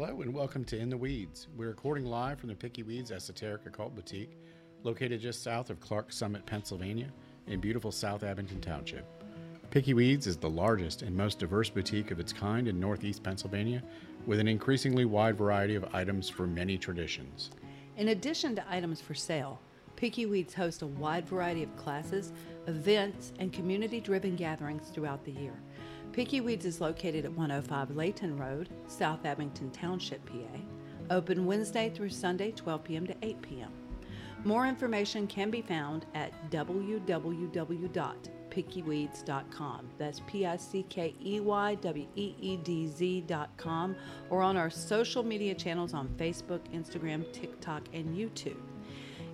Hello and welcome to In the Weeds. We're recording live from the Pickey Weedz Esoteric Occult Boutique, located just south of Clarks Summit, Pennsylvania, in beautiful South Abington Township. Pickey Weedz is the largest and most diverse boutique of its kind in northeast Pennsylvania, with an increasingly wide variety of items for many traditions. In addition to items for sale, Pickey Weedz hosts a wide variety of classes, events, and community driven gatherings throughout the year. Pickey Weedz is located at 105 Layton Road, South Abington Township, PA. Open Wednesday through Sunday, 12 p.m. to 8 p.m. More information can be found at www.pickeyweedz.com. That's P I C K E Y W E E D Z.com or on our social media channels on Facebook, Instagram, TikTok, and YouTube.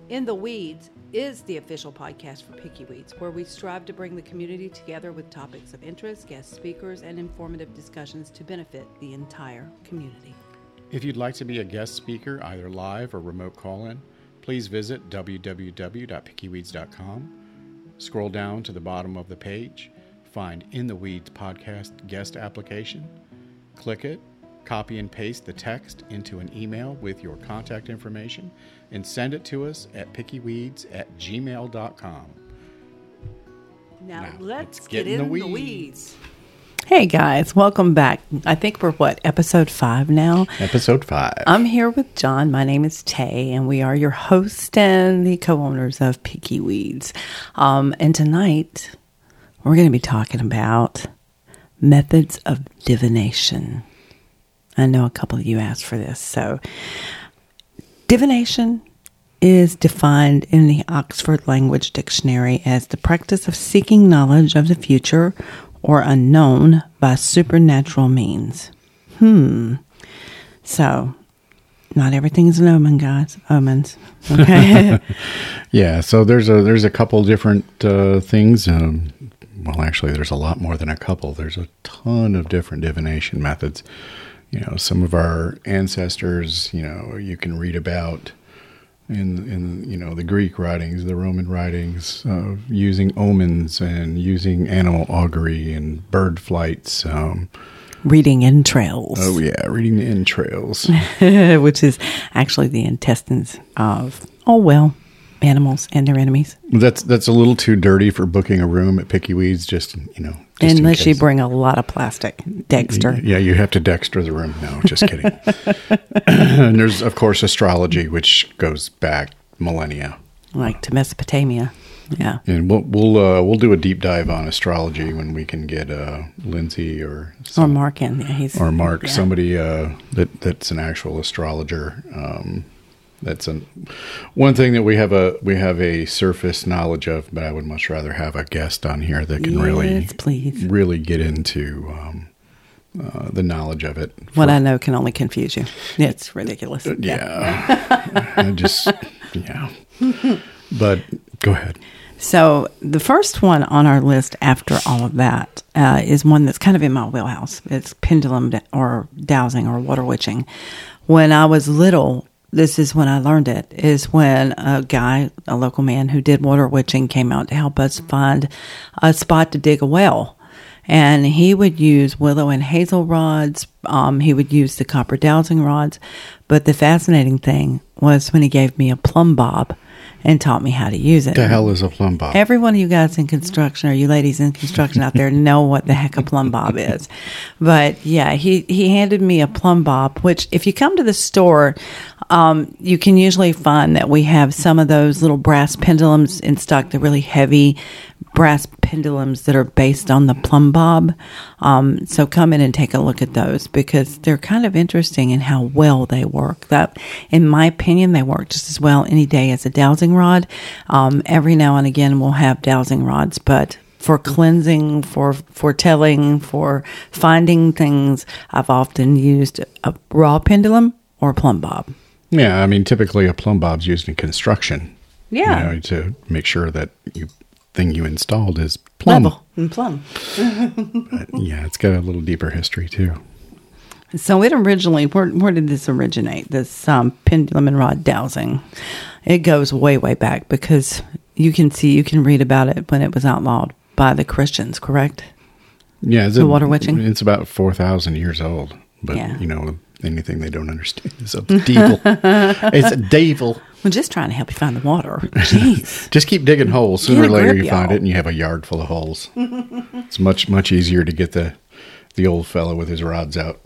In the Weeds is the official podcast for Pickey Weedz, where we strive to bring the community together with topics of interest, guest speakers, and informative discussions to benefit the entire community. If you'd like to be a guest speaker, either live or remote call in, please visit www.pickeyweedz.com. Scroll down to the bottom of the page, find In the Weeds podcast guest application, click it, copy and paste the text into an email with your contact information, and send it to us at pickeyweedz at gmail.com. Now, Now, let's, let's get, get in in the the weeds. weeds. Hey guys, welcome back. I think we're what, episode five now? Episode 5. I'm here with John. My name is Tay, and we are your host and the co owners of Pickey Weedz. Um, and tonight, we're going to be talking about methods of divination. I know a couple of you asked for this. So, divination is defined in the Oxford Language Dictionary as the practice of seeking knowledge of the future or unknown by supernatural means. Hmm. So, not everything is an omen, guys. Omens. Okay. Yeah, so there's a there's a couple different uh, things. Um, well, actually, there's a lot more than a couple. There's a ton of different divination methods. You know, some of our ancestors. You know, you can read about in in you know the Greek writings, the Roman writings, uh, using omens and using animal augury and bird flights. Um, Reading entrails. oh yeah, reading the entrails. which is actually the intestines of, oh, well, animals and their enemies. that's that's a little too dirty for booking a room at Pickey Weedz. Just you know, just Unless you bring a lot of plastic. Dexter. Yeah, you have to Dexter the room. No, just kidding. and there's, of course, astrology, which goes back millennia. Like to Mesopotamia. Yeah. And we'll we'll uh, we'll do a deep dive on astrology when we can get uh, Lindsay or Or Mark in. Yeah, he's, or Mark, yeah. somebody uh, that that's an actual astrologer. Um, that's an one thing that we have a we have a surface knowledge of, but I would much rather have a guest on here that can really please. really get into um, uh, the knowledge of it. What I know can only confuse you. It's ridiculous. Yeah. I just, yeah. But go ahead. So the first one on our list after all of that uh, is one that's kind of in my wheelhouse. It's pendulum or dowsing or water witching. When I was little, this is when I learned it. Is when a guy, a local man who did water witching, came out to help us find a spot to dig a well. And he would use willow and hazel rods. Um, he would use the copper dowsing rods. But the fascinating thing was when he gave me a plumb bob and taught me how to use it. The hell is a plumb bob? Every one of you guys in construction or you ladies in construction out there know what the heck a plumb bob is. But yeah, he, he handed me a plumb bob, which if you come to the store, um, you can usually find that we have some of those little brass pendulums in stock, the really heavy brass pendulums that are based on the plumb bob. Um, so come in and take a look at those because they're kind of interesting in how well they work. That, in my opinion, they work just as well any day as a dowsing rod. Um, every now and again, we'll have dowsing rods, but for cleansing, for foretelling, for finding things, I've often used a raw pendulum or a plumb bob. Yeah, I mean, typically a plumb bob's used in construction. Yeah. You know, to make sure that you thing you installed is plumb. Level and plumb. But, yeah, it's got a little deeper history too. So it originally, where, where did this originate? This um, pendulum and rod dowsing. It goes way, way back because you can see, you can read about it when it was outlawed by the Christians, correct? Yeah, it's The water witching? It's about four thousand years old, but Yeah. you know, anything they don't understand. is a devil. it's a devil. I'm just trying to help you find the water. Jeez. Just keep digging holes. Sooner or later, grip, you find y'all. it, and you have a yard full of holes. it's much much easier to get the the old fellow with his rods out.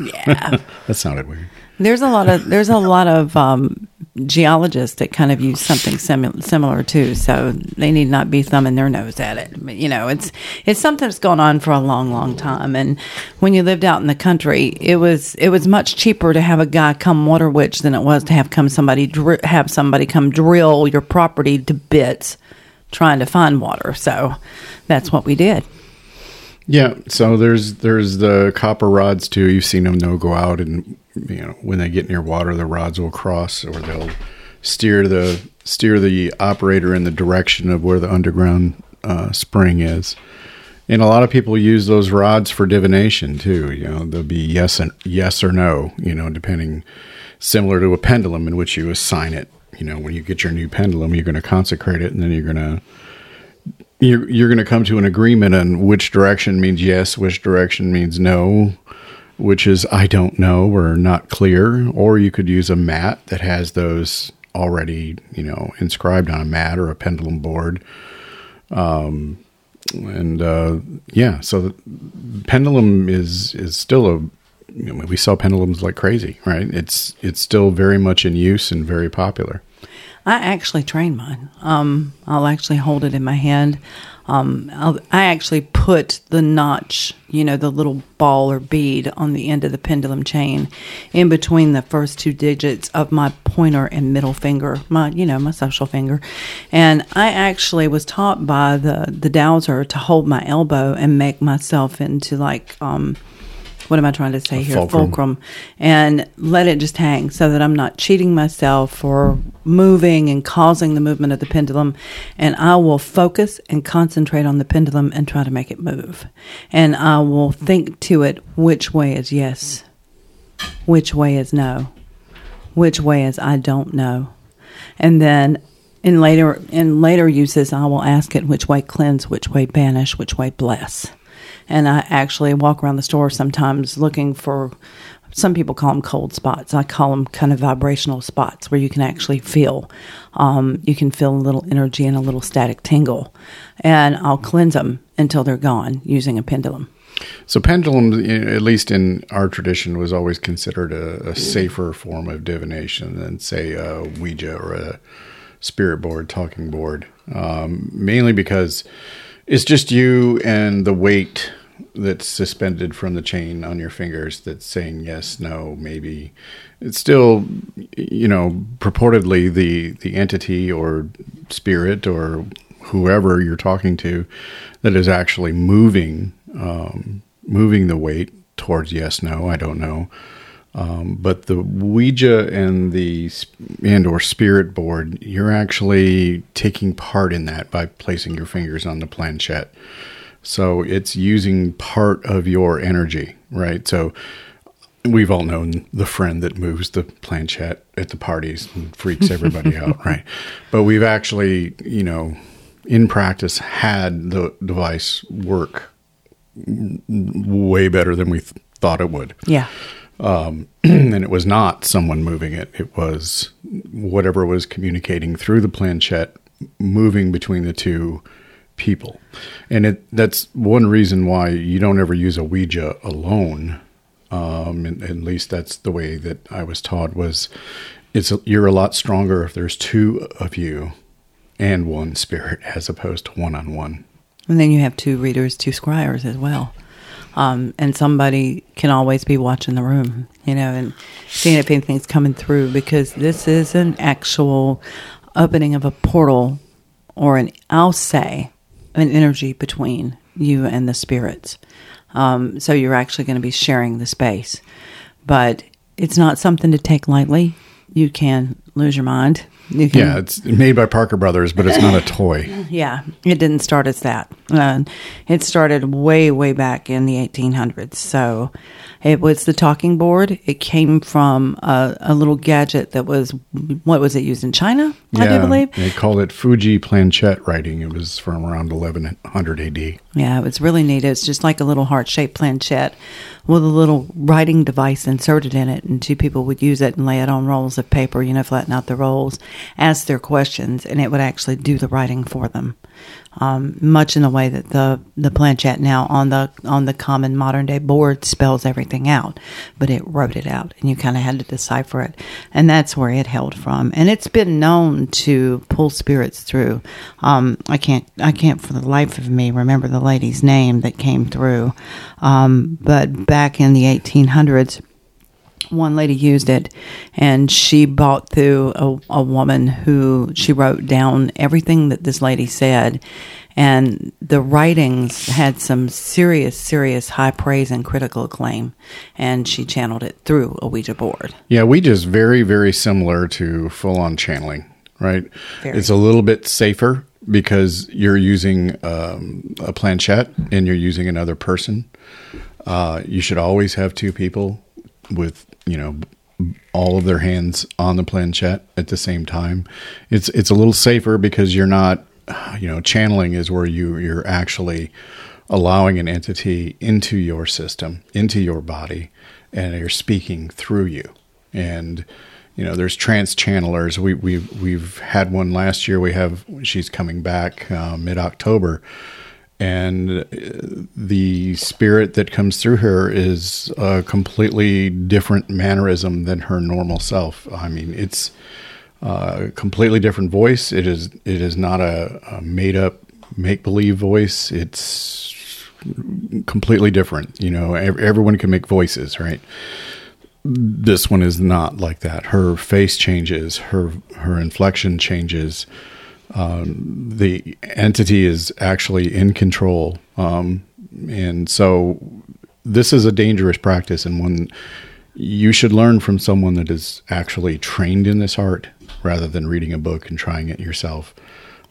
yeah. That sounded weird. There's a lot of there's a lot of um, geologists that kind of use something similar similar too. So they need not be thumbing their nose at it. But, you know, it's it's something that's gone on for a long, long time. And when you lived out in the country, it was it was much cheaper to have a guy come water witch than it was to have come somebody dr- have somebody come drill your property to bits trying to find water. So that's what we did. Yeah, so there's there's the copper rods too. You've seen them; they'll go out and you know when they get near water, the rods will cross, or they'll steer the steer the operator in the direction of where the underground uh, spring is. And a lot of people use those rods for divination too. You know, they'll be yes and yes or no. You know, depending similar to a pendulum in which you assign it. You know, when you get your new pendulum, you're going to consecrate it, and then you're going to you're you're going to come to an agreement on which direction means yes, which direction means no, which is I don't know or not clear, or you could use a mat that has those already, you know, inscribed on a mat or a pendulum board. Um, and uh, yeah, so the pendulum is is still a you know, we sell pendulums like crazy, right? It's it's still very much in use and very popular. I actually train mine. Um, I'll actually hold it in my hand. Um, I actually put the notch, you know, the little ball or bead on the end of the pendulum chain in between the first two digits of my pointer and middle finger, my, you know, my social finger. And I actually was taught by the, the dowser to hold my elbow and make myself into like, um, what am I trying to say here? fulcrum. fulcrum, and let it just hang so that I'm not cheating myself or moving and causing the movement of the pendulum. And I will focus and concentrate on the pendulum and try to make it move. And I will think to it which way is yes, which way is no, which way is I don't know. And then in later in later uses I will ask it which way cleanse, which way banish, which way bless and I actually walk around the store sometimes looking for. Some people call them cold spots. I call them kind of vibrational spots where you can actually feel. Um, you can feel a little energy and a little static tingle, and I'll cleanse them until they're gone using a pendulum. So pendulum, at least in our tradition, was always considered a, a safer form of divination than, say, a Ouija or a spirit board, talking board. Um, mainly because it's just you and the weight that's suspended from the chain on your fingers that's saying yes, no, maybe. It's still, you know, purportedly the the entity or spirit or whoever you're talking to that is actually moving um, moving the weight towards yes, no. I don't know. Um, but the Ouija and the and or spirit board, you're actually taking part in that by placing your fingers on the planchette. So it's using part of your energy, right? So we've all known the friend that moves the planchette at the parties and freaks everybody out, right? But we've actually, you know, in practice had the device work way better than we th- thought it would Yeah. Um, and it was not someone moving it. It was whatever was communicating through the planchette, moving between the two people. And it that's one reason why you don't ever use a Ouija alone. Um, and, at least that's the way that I was taught. Was it's you're a lot stronger if there's two of you and one spirit as opposed to one on one. And then you have two readers, two scryers as well. Um, and somebody can always be watching the room, you know, and seeing if anything's coming through because this is an actual opening of a portal or an, I'll say, an energy between you and the spirits. Um, so you're actually going to be sharing the space. But it's not something to take lightly. You can lose your mind. Can, Yeah, it's made by Parker Brothers, but it's not a toy. yeah, it didn't start as that. Uh, it started way, way back in the 1800s. So it was the talking board. It came from a, a little gadget that was, what was it used in China? I do believe. They called it Fuji planchette writing. It was from around 1100 AD. Yeah, it was really neat. It's just like a little heart shaped planchette with a little writing device inserted in it, and two people would use it and lay it on rolls of paper, you know, flatten out the rolls, ask their questions, and it would actually do the writing for them um, much in the way that the the planchette now on the on the common modern day board spells everything out, but it wrote it out, and you kind of had to decipher it, and that's where it held from. And it's been known to pull spirits through. Um, I can't I can't for the life of me remember the lady's name that came through, um, but back in the 1800s one lady used it and she bought through a, a, woman who she wrote down everything that this lady said and the writings had some serious serious high praise and critical acclaim and she channeled it through a ouija board. Yeah ouija is very very similar to full on channeling right? Very. it's a little bit safer because you're using um, a planchette and you're using another person. Uh, you should always have two people with you know all of their hands on the planchette at the same time. It's it's a little safer because you're not you know channeling is where you you're actually allowing an entity into your system, into your body and you're speaking through you. And you know, there's trance channelers. We we've we've had one last year. We have she's coming back uh, mid October and uh, the spirit that comes through her is a completely different mannerism than her normal self. I mean, it's a completely different voice. It is it is not a, a made up make believe voice. It's completely different. You know, everyone can make voices, right? This one is not like that. Her face changes. Her her inflection changes um, the entity is actually in control. Um, and so this is a dangerous practice and one you should learn from someone that is actually trained in this art rather than reading a book and trying it yourself.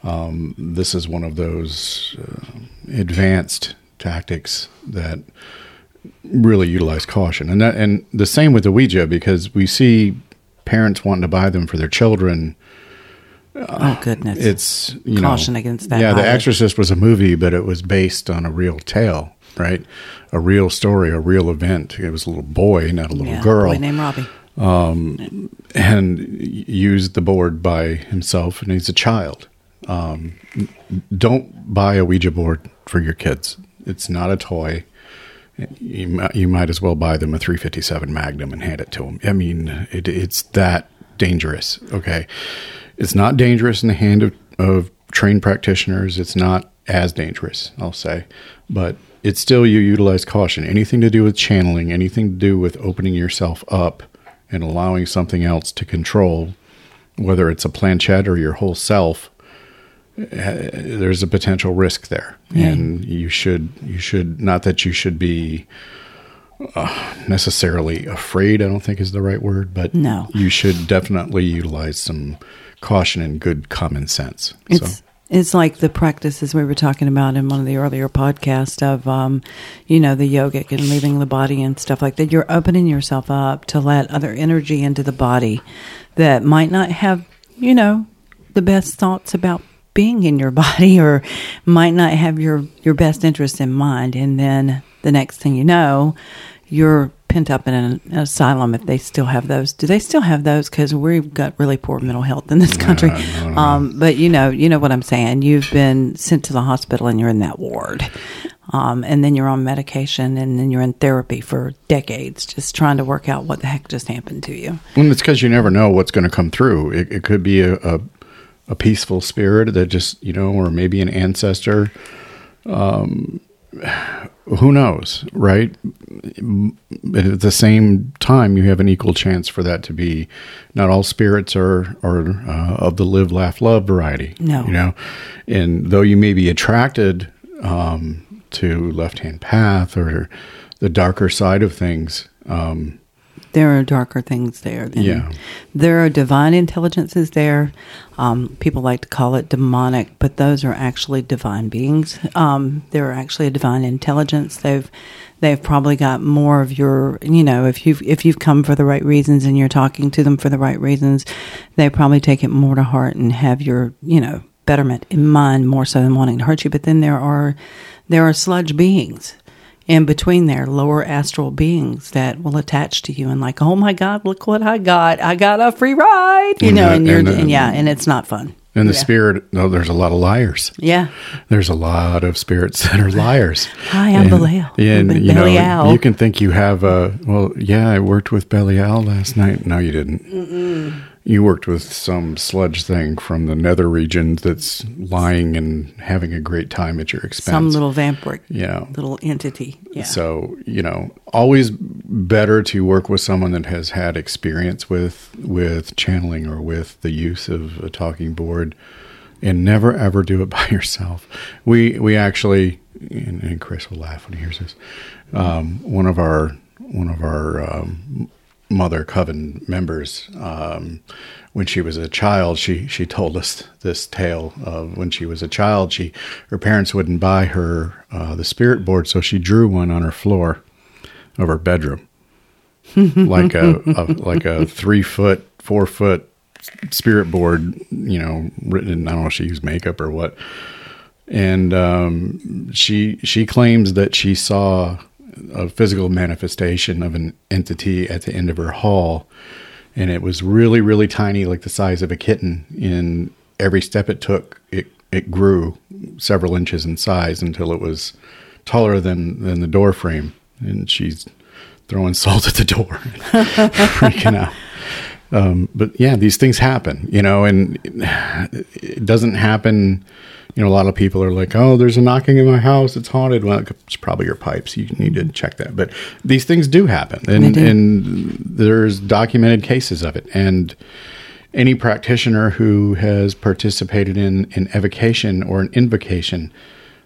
Um, this is one of those uh, advanced tactics that really utilize caution, and that, and the same with the Ouija because we see parents wanting to buy them for their children oh goodness! It's you caution know, against that. Yeah, The Exorcist was a movie, but it was based on a real tale, right? A real story, a real event. It was a little boy, not a little yeah, girl. boy named Robbie. Um, and used the board by himself, and he's a child. Um, don't buy a Ouija board for your kids. It's not a toy. You, you might as well buy them a 357 Magnum and hand it to them. I mean, it, it's that dangerous. Okay. It's not dangerous in the hand of, of trained practitioners. It's not as dangerous, I'll say, but it's still you utilize caution. Anything to do with channeling, anything to do with opening yourself up and allowing something else to control, whether it's a planchette or your whole self, eh, there's a potential risk there, yeah. and you should you should not that you should be uh, necessarily afraid. I don't think is the right word, but no, you should definitely utilize some caution and good common sense. It's, so. It's like the practices we were talking about in one of the earlier podcasts of, um, you know, the yogic and leaving the body and stuff like that. You're opening yourself up to let other energy into the body that might not have, you know, the best thoughts about being in your body or might not have your, your best interest in mind. And then the next thing you know, you're pent up in an, asylum if they still have those. Do they still have those? Because we've got really poor mental health in this country. Um, but you know, you know what I'm saying. You've been sent to the hospital and you're in that ward, um, and then you're on medication, and then you're in therapy for decades, just trying to work out what the heck just happened to you. Well, it's because you never know what's going to come through. It, it could be a, a, a peaceful spirit that just you know, or maybe an ancestor. Um, who knows, right? But at the same time, you have an equal chance for that to be. Not all spirits are are uh, of the live, laugh, love variety. No, you know, and though you may be attracted um, to left hand path or the darker side of things, um, there are darker things there. yeah. There are divine intelligences there. Um, people like to call it demonic, but those are actually divine beings. Um, they're actually a divine intelligence. They've they've probably got more of your you know if you've if you've come for the right reasons and you're talking to them for the right reasons, they probably take it more to heart and have your you know betterment in mind more so than wanting to hurt you. But then there are there are sludge beings in between there, lower astral beings that will attach to you and like, oh my God, look what I got! I got a free ride, you And know, the- and you're and the- and yeah, and it's not fun. And the Yeah. spirit, no, there's a lot of liars. Yeah, There's a lot of spirits that are liars. Hi, I'm and, Belial. And been you know, Belial. you can think you have a well, yeah, I worked with Belial last night. No, you didn't. You worked with some sludge thing from the nether regions that's lying and having a great time at your expense. some little vampiric yeah. little entity. Yeah. So, you know, always better to work with someone that has had experience with with channeling or with the use of a talking board and never ever do it by yourself. We we actually and, and Chris will laugh when he hears this. Um, one of our one of our um, mother coven members um, when she was a child she she told us this tale of when she was a child she her parents wouldn't buy her uh, the spirit board so she drew one on her floor of her bedroom. Like a, a like a three foot four foot spirit board you know written In, i don't know if she used makeup or what. And um, she she claims that she saw a physical manifestation of an entity at the end of her hall, and it was really really tiny, like the size of a kitten. In every step it took, it it grew several inches in size until it was taller than than the door frame, and she's throwing salt at the door, freaking out um, but yeah, these things happen, you know, and it doesn't happen. You know, a lot of people are like, "Oh, there's a knocking in my house; it's haunted." Well, it's probably your pipes. You need to check that. But these things do happen, and do. and there's documented cases of it. And any practitioner who has participated in an evocation or an invocation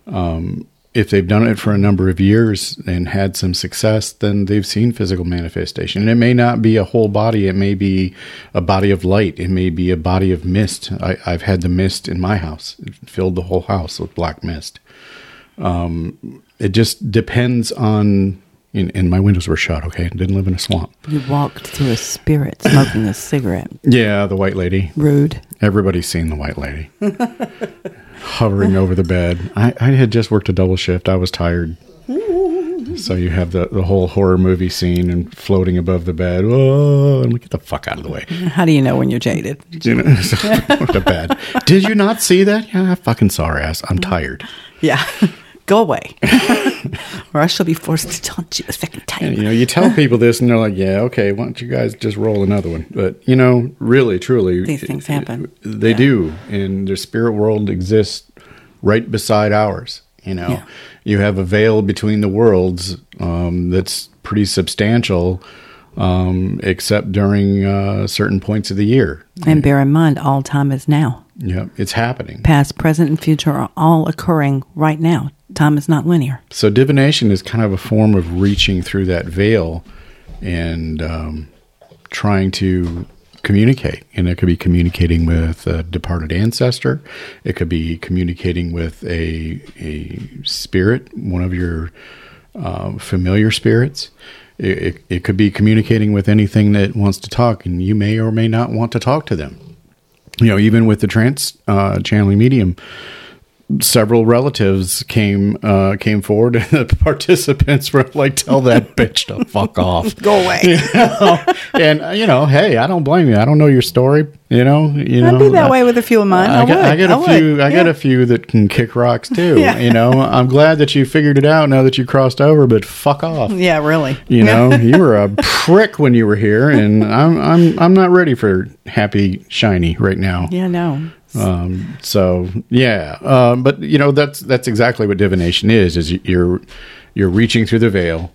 um, if they've done it for a number of years and had some success, then they've seen physical manifestation. And it may not be a whole body, it may be a body of light, it may be a body of mist. I, I've had the mist in my house, it filled the whole house with black mist. Um, it just depends on. And, and my windows were shut. Okay, didn't live in a swamp. you walked through a spirit smoking a cigarette. Yeah, the white lady. Rude. Everybody's seen the white lady hovering over the bed. I, I had just worked a double shift. I was tired. So you have the, the whole horror movie scene and floating above the bed. Oh, and get the fuck out of the way. How do you know when you're jaded? You know, so, to bed. Did you not see that? Yeah, I fucking sorry ass. I'm tired. Yeah. Go away. or I shall be forced to taunt you a second And, time. you know, you tell people this and they're like, yeah, okay, why don't you guys just roll another one? But, you know, really, truly, These things happen. They Yeah. do. And the spirit world exists right beside ours. You know, Yeah. you have a veil between the worlds um, that's pretty substantial, um, except during uh, certain points of the year. And bear in mind, all time is now. Yeah, it's happening. Past, present, and future are all occurring right now. Time is not linear. So divination is kind of a form of reaching through that veil and um, trying to communicate. And it could be communicating with a departed ancestor. It could be communicating with a a spirit, one of your uh, familiar spirits. It, it, it could be communicating with anything that wants to talk, and you may or may not want to talk to them. You know, even with the trance uh, channeling medium, several relatives came uh, came forward, and the participants were like, "Tell that bitch to fuck off." Go away. and uh, you know, hey, I don't blame you. I don't know your story. You know, you know, I'd be that I- way with a few of mine. I, I, got, would. I got a few. I got Yeah. a few that can kick rocks too. Yeah. You know, I'm glad that you figured it out now that you crossed over. But fuck off. Yeah, really. You know, you were a prick when you were here, and I'm I'm I'm not ready for happy shiny right now. Yeah, no. Um, so yeah, um, but you know that's that's exactly what divination is. Is you're you're reaching through the veil.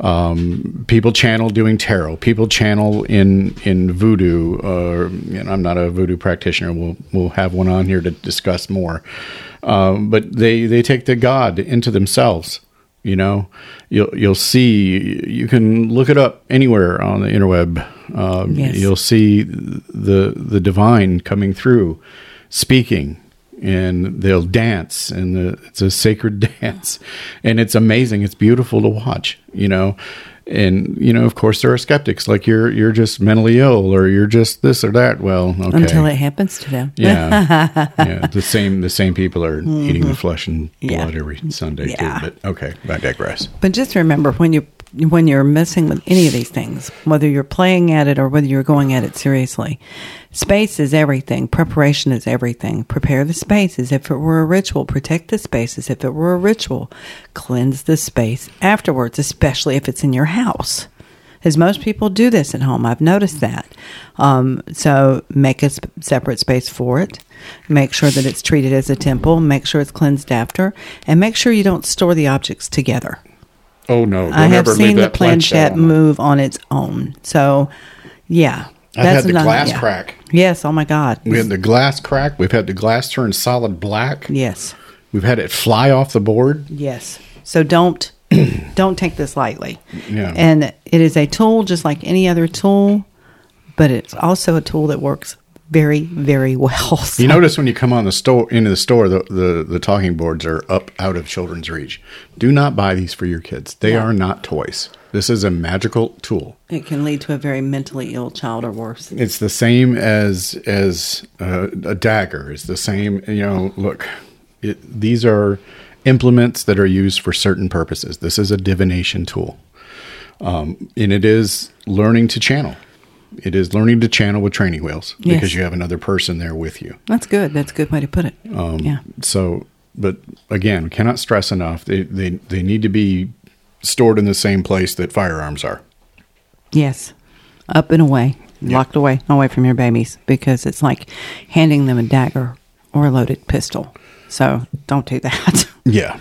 Um, people channel doing tarot. People channel in in voodoo. Or you know, I'm not a voodoo practitioner. We'll we'll have one on here to discuss more. Um, but they they take the god into themselves. You know, you'll you'll see. You can look it up anywhere on the interweb. Um, Yes. You'll see the the divine coming through, speaking, and they'll dance, and the, it's a sacred dance, and it's amazing. It's beautiful to watch. You know, And you know, of course, there are skeptics like you're you're just mentally ill or you're just this or that. Well, okay. Until it happens to them. yeah, yeah. The same the same people are eating the flesh and Mm-hmm. Yeah. blood every Sunday Yeah. too. But okay, I digress. But just remember when you when you're messing with any of these things, whether you're playing at it or whether you're going at it seriously, space is everything. Preparation is everything. Prepare the space as if it were a ritual. Protect the space as if it were a ritual. Cleanse the space afterwards, especially if it's in your house. House as most people do this at home, I've noticed that. Um, so make a sp- separate space for it. Make sure that it's treated as a temple. Make sure it's cleansed after, and make sure you don't store the objects together. Oh no! Don't I have ever seen the planchette move on its own. So, yeah. I've had the another- glass yeah. crack. Yes. Oh my God. We had the glass crack. We've had the glass turn solid black. yes. We've had it fly off the board. Yes. So don't don't take this lightly. Yeah. And it is a tool just like any other tool, but it's also a tool that works very very well. So- You notice when you come on the store into the store, the, the the talking boards are up out of children's reach. Do not buy these for your kids. They No. are not toys. This is a magical tool. it can lead to a very mentally ill child or worse. It's the same as as uh, a dagger. It's the same. You know, look, it, these are implements that are used for certain purposes. This is a divination tool, um, and it is learning to channel. It is learning to channel with training wheels because you have another person there with you. That's good. That's a good way to put it. Um, yeah. So, but again, cannot stress enough. They they they need to be stored in the same place that firearms are. Yes. Up and away, locked away, away from your babies, because it's like handing them a dagger or a loaded pistol. So don't do that. Yeah.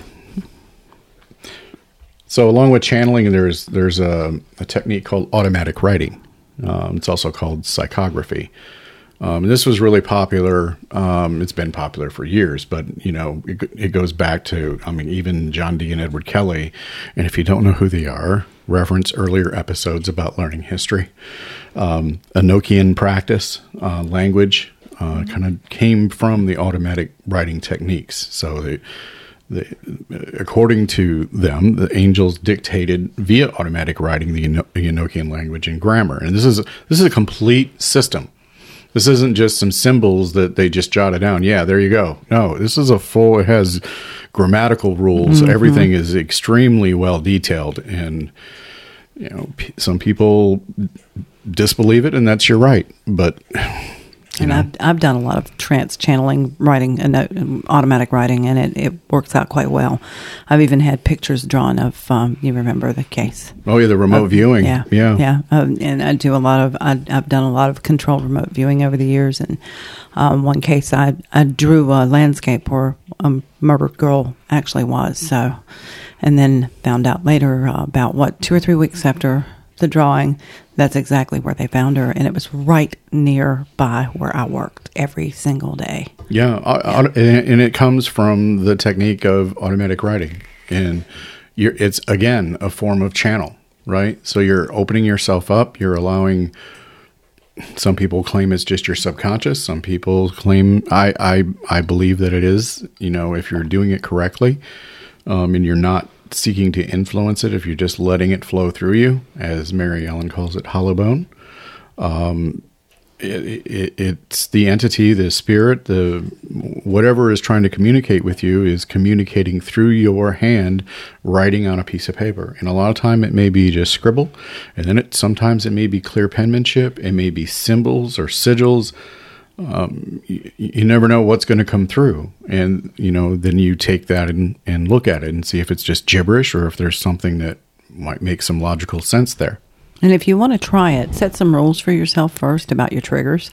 So, along with channeling, there's there's a, a technique called automatic writing. Um, it's also called psychography. Um, this was really popular. Um, it's been popular for years, but you know it, it goes back to I mean even John Dee and Edward Kelly. And if you don't know who they are, reference earlier episodes about learning history. Um, Enochian practice uh, language uh, kind of came from the automatic writing techniques. So they the, according to them, the angels dictated via automatic writing the Eno- Enochian language and grammar, and this is this is a complete system. This isn't just some symbols that they just jotted down. Yeah, there you go. No, this is a full. It has grammatical rules. Everything is extremely well detailed, and you know, p- some people disbelieve it, and that's your right. But and I've, I've done a lot of trance channeling writing and uh, automatic writing, and it, it works out quite well. I've even had pictures drawn of, um, you remember the case. oh yeah, the remote viewing. Yeah, yeah, yeah. Um, and I do a lot of. I, I've done a lot of controlled remote viewing over the years. And um, one case, I I drew a landscape where a murdered girl actually was. So, and then found out later uh, about what two or three weeks after the drawing, that's exactly where they found her, and it was right nearby where I worked every single day. Yeah, au- and it comes from the technique of automatic writing, and you're, it's again a form of channel, right? So you're opening yourself up. You're allowing. Some people claim it's just your subconscious. Some people claim I I I believe that it is. You know, if you're doing it correctly, um, and you're not seeking to influence it, if you're just letting it flow through you, as Mary Ellen calls it, hollow bone um, it, it, it's the entity, the spirit, the whatever is trying to communicate with you is communicating through your hand, writing on a piece of paper. And a lot of time it may be just scribble, and then it sometimes it may be clear penmanship, it may be symbols or sigils. Um, you, you never know what's going to come through, and you know then you take that and, and look at it and see if it's just gibberish or if there's something that might make some logical sense there. And if you want to try it, set some rules for yourself first about your triggers,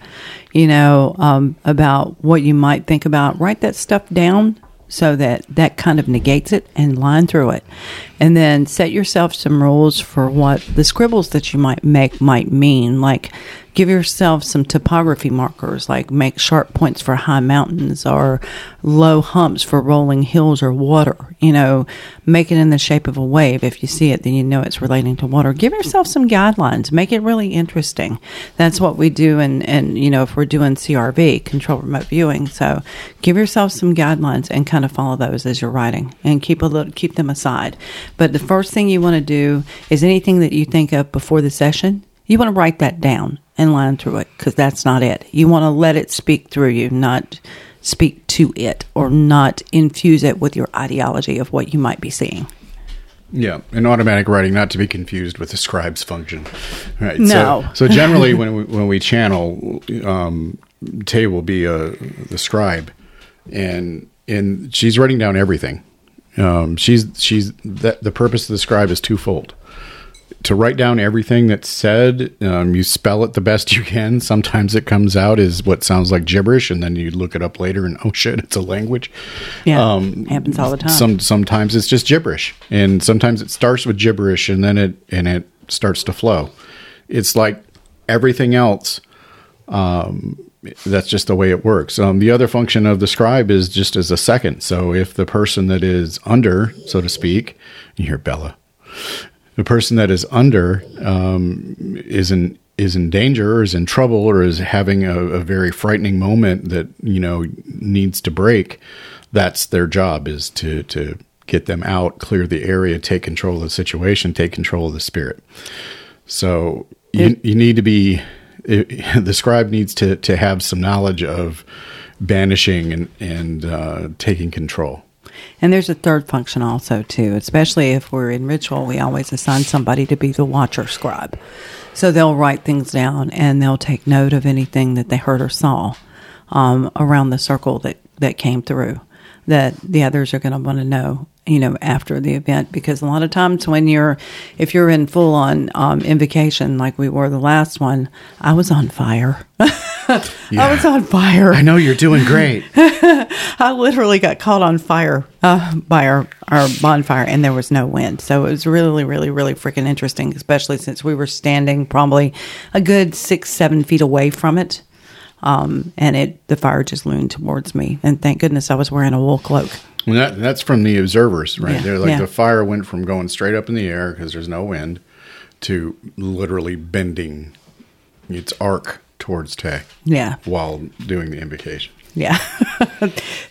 you know, um, about what you might think about. Write that stuff down so that that kind of negates it and line through it. And then set yourself some rules for what the scribbles that you might make might mean. Like give yourself some topography markers, like make sharp points for high mountains or low humps for rolling hills or water. You know, make it in the shape of a wave. If you see it, then you know it's relating to water. Give yourself some guidelines. Make it really interesting. That's what we do. And, and you know, if we're doing CRV, control remote viewing. So give yourself some guidelines and kind of follow those as you're writing and keep a little, keep them aside. But the first thing you want to do is anything that you think of before the session, you want to write that down and line through it because that's not it. You want to let it speak through you, not speak to it or not infuse it with your ideology of what you might be seeing. Yeah, and automatic writing, not to be confused with the scribe's function. Right. No. So, so generally, when we, when we channel, um, Tay will be uh, the scribe, and and she's writing down everything. Um, she's she's that the purpose of the scribe is twofold to write down everything that's said. Um, you spell it the best you can. Sometimes it comes out as what sounds like gibberish, and then you look it up later, and oh shit, it's a language. Yeah, um, happens all the time. Some sometimes it's just gibberish, and sometimes it starts with gibberish, and then it and it starts to flow. It's like everything else. Um, that's just the way it works. Um, the other function of the scribe is just as a second. So if the person that is under, so to speak, you hear Bella, the person that is under um, is in is in danger or is in trouble or is having a, a, very frightening moment that you know needs to break that's their job is to to get them out clear the area take control of the situation take control of the spirit so you, you need to be it, the scribe needs to to have some knowledge of banishing and and uh, taking control and there's a third function also too, especially if we're in ritual, we always assign somebody to be the watcher scribe. So they'll write things down and they'll take note of anything that they heard or saw um, around the circle that, that came through that the others are going to want to know you know after the event because a lot of times when you're if you're in full on um, invocation like we were the last one i was on fire. Yeah. i was on fire. I know you're doing great. I literally got caught on fire uh, by our, our bonfire and there was no wind. So it was really really really freaking interesting especially since we were standing probably a good six seven feet away from it um, and it the fire just loomed towards me and thank goodness i was wearing a wool cloak that, that's from the observers, right? Yeah, They're like yeah. the fire went from going straight up in the air because there's no wind to literally bending its arc towards Tay. Yeah. While doing the invocation. Yeah.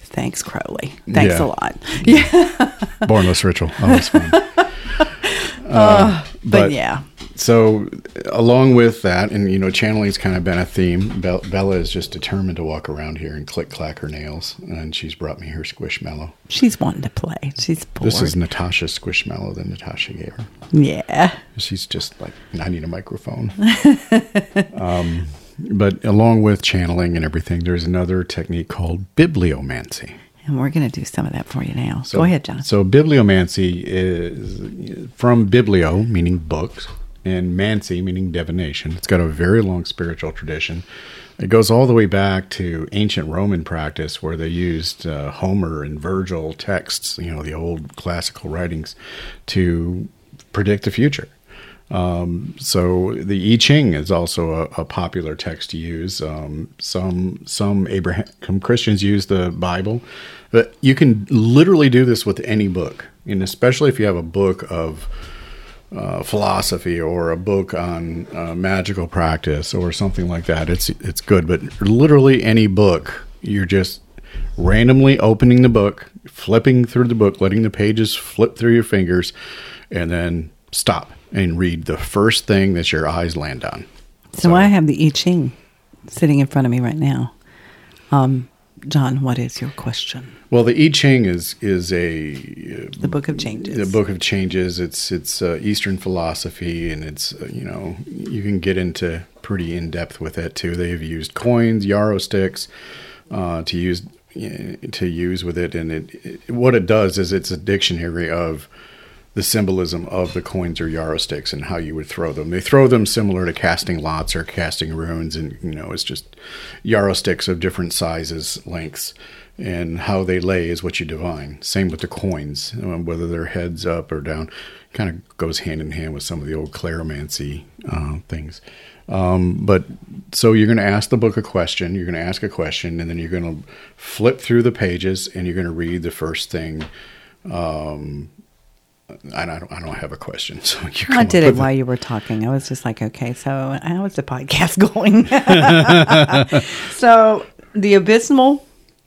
Thanks, Crowley. Thanks yeah. a lot. Yeah. Bornless ritual. Always fun. Uh, but, but, yeah so along with that, and you know, channeling's kind of been a theme. Be- Bella is just determined to walk around here and click clack her nails, and she's brought me her squishmallow. She's wanting to play. She's bored. This is Natasha's squishmallow that Natasha gave her. Yeah, she's just like, I need a microphone. um, but along with channeling and everything, there's another technique called bibliomancy. And we're going to do some of that for you now. So, Go ahead, John. So, bibliomancy is from biblio, meaning books, and mancy, meaning divination. It's got a very long spiritual tradition. It goes all the way back to ancient Roman practice where they used uh, Homer and Virgil texts, you know, the old classical writings, to predict the future. Um, so the I Ching is also a, a, popular text to use. Um, some some Abraham Christians use the Bible, but you can literally do this with any book, and especially if you have a book of uh, philosophy or a book on uh, magical practice or something like that, it's it's good. But literally any book, you're just randomly opening the book, flipping through the book, letting the pages flip through your fingers, and then stop and read the first thing that your eyes land on. So, so I have the I Ching sitting in front of me right now. Um, John, what is your question? Well, the I Ching is is a the book of changes. The book of changes. It's it's uh, Eastern philosophy, and it's uh, you know you can get into pretty in depth with it too. They've used coins, yarrow sticks, uh, to use to use with it, and it, it, what it does is it's a dictionary of the symbolism of the coins or yarrow sticks and how you would throw them. They throw them similar to casting lots or casting runes, and you know it's just yarrow sticks of different sizes, lengths, and how they lay is what you divine. Same with the coins, um, whether they're heads up or down, kind of goes hand in hand with some of the old cleromancy uh, things. Um, but so you're going to ask the book a question, you're going to ask a question, and then you're going to flip through the pages and you're going to read the first thing. Um, I don't, I don't have a question. So you I did it while you were talking. I was just like, okay, so how is the podcast going? so the abysmal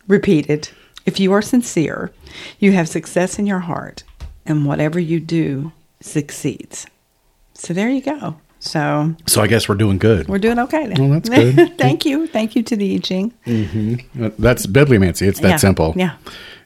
repeated. If you are sincere, you have success in your heart, and whatever you do succeeds. So there you go. So So I guess we're doing good. we're doing okay then. Well, that's good. Thank you. Thank you to the I Ching. Mm-hmm. That's bibliomancy. It's that Yeah, simple. yeah.